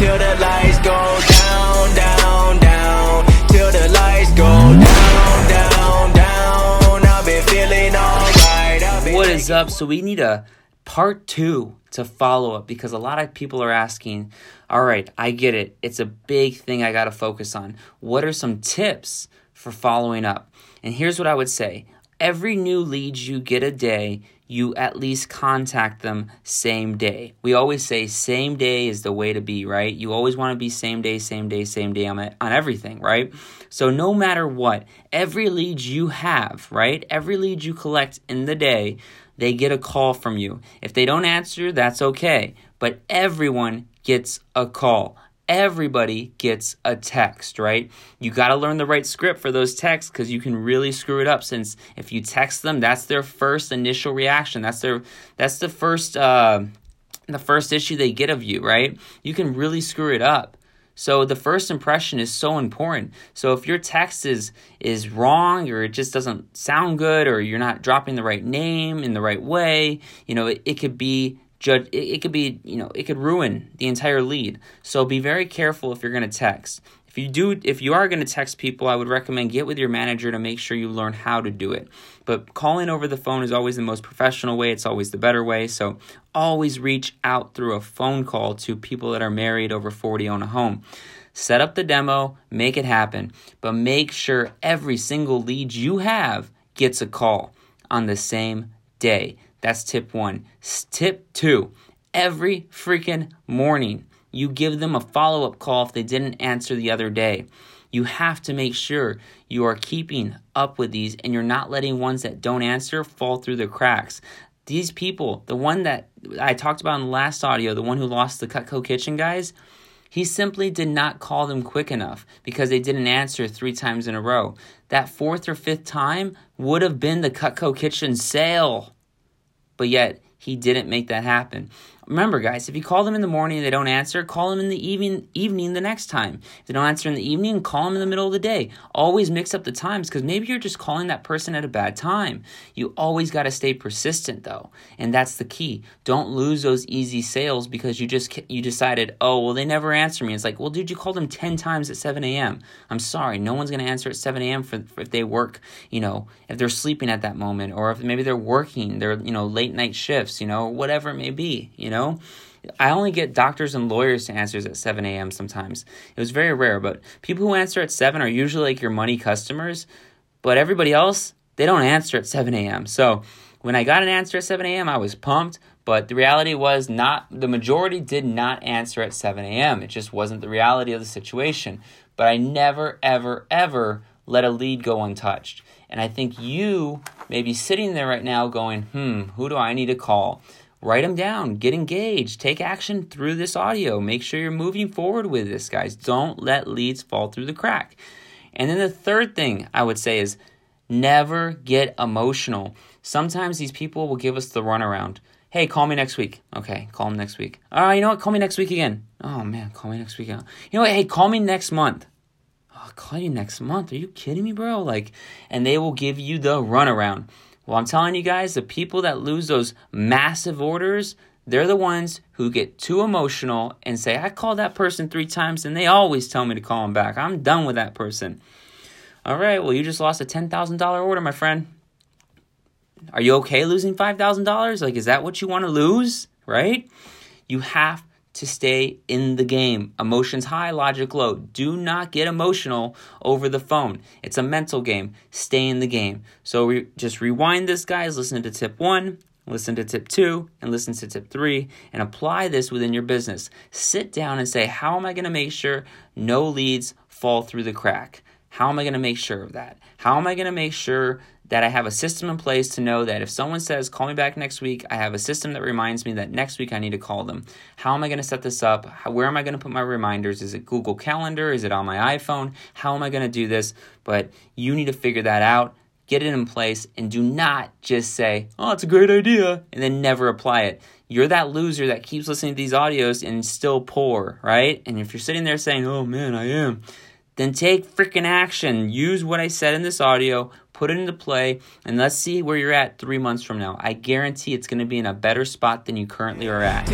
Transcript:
till the lights go down, down, down, till the lights go down, down, down. I've been feeling alright. What is up? So we need a part two to follow up because a lot of people are asking, all right, I get it. It's a big thing I got to focus on. What are some tips for following up? And here's what I would say every new lead you get a day, you at least contact them same day. We always say same day is the way to be, right? You always want to be same day, same day, same day on, on everything, right? So no matter what, every lead you have, right? Every lead you collect in the day, they get a call from you. If they don't answer, that's okay. But everyone gets a call. Everybody gets a text, right? You got to learn the right script for those texts because you can really screw it up. Since if you text them, that's their first initial reaction. That's their that's the first uh, the first issue they get of you, right? You can really screw it up. So the first impression is so important. So if your text is is wrong or it just doesn't sound good or you're not dropping the right name in the right way, you know, it, it could be judge it, it could be, you know, it could ruin the entire lead. So be very careful if you're going to text. If you do if you are going to text people, I would recommend get with your manager to make sure you learn how to do it. But calling over the phone is always the most professional way, it's always the better way. So always reach out through a phone call to people that are married over 40 own a home. Set up the demo, make it happen, but make sure every single lead you have gets a call on the same day. That's tip 1. Tip 2. Every freaking morning you give them a follow up call if they didn't answer the other day. You have to make sure you are keeping up with these and you're not letting ones that don't answer fall through the cracks. These people, the one that I talked about in the last audio, the one who lost the Cutco Kitchen guys, he simply did not call them quick enough because they didn't answer three times in a row. That fourth or fifth time would have been the Cutco Kitchen sale. But yet, he didn't make that happen. Remember, guys, if you call them in the morning and they don't answer, call them in the evening, evening the next time. If they don't answer in the evening, call them in the middle of the day. Always mix up the times because maybe you're just calling that person at a bad time. You always got to stay persistent, though, and that's the key. Don't lose those easy sales because you just you decided, oh well, they never answer me. It's like, well, dude, you called them ten times at 7 a.m. I'm sorry, no one's gonna answer at 7 a.m. For, for if they work, you know, if they're sleeping at that moment, or if maybe they're working, they're you know late night shifts, you know, whatever it may be, you know know? I only get doctors and lawyers to answers at 7 a.m. sometimes. It was very rare, but people who answer at 7 are usually like your money customers, but everybody else, they don't answer at 7 a.m. So when I got an answer at 7 a.m., I was pumped, but the reality was not, the majority did not answer at 7 a.m. It just wasn't the reality of the situation. But I never, ever, ever let a lead go untouched. And I think you may be sitting there right now going, hmm, who do I need to call? Write them down, get engaged, take action through this audio. Make sure you're moving forward with this, guys. Don't let leads fall through the crack. And then the third thing I would say is never get emotional. Sometimes these people will give us the runaround. Hey, call me next week. Okay, call them next week. All right, you know what? Call me next week again. Oh man, call me next week. Again. You know what? Hey, call me next month. Oh, I'll call you next month. Are you kidding me, bro? Like, and they will give you the runaround. Well, I'm telling you guys, the people that lose those massive orders, they're the ones who get too emotional and say, I called that person three times and they always tell me to call them back. I'm done with that person. All right, well, you just lost a $10,000 order, my friend. Are you okay losing $5,000? Like, is that what you want to lose? Right? You have to stay in the game. Emotions high, logic low. Do not get emotional over the phone. It's a mental game. Stay in the game. So re- just rewind this, guys. Listen to tip one, listen to tip two, and listen to tip three, and apply this within your business. Sit down and say, How am I going to make sure no leads fall through the crack? How am I going to make sure of that? How am I going to make sure that I have a system in place to know that if someone says, call me back next week, I have a system that reminds me that next week I need to call them. How am I going to set this up? How, where am I going to put my reminders? Is it Google Calendar? Is it on my iPhone? How am I going to do this? But you need to figure that out, get it in place, and do not just say, oh, it's a great idea, and then never apply it. You're that loser that keeps listening to these audios and still poor, right? And if you're sitting there saying, oh man, I am then take freaking action. Use what I said in this audio, put it into play, and let's see where you're at three months from now. I guarantee it's going to be in a better spot than you currently are at.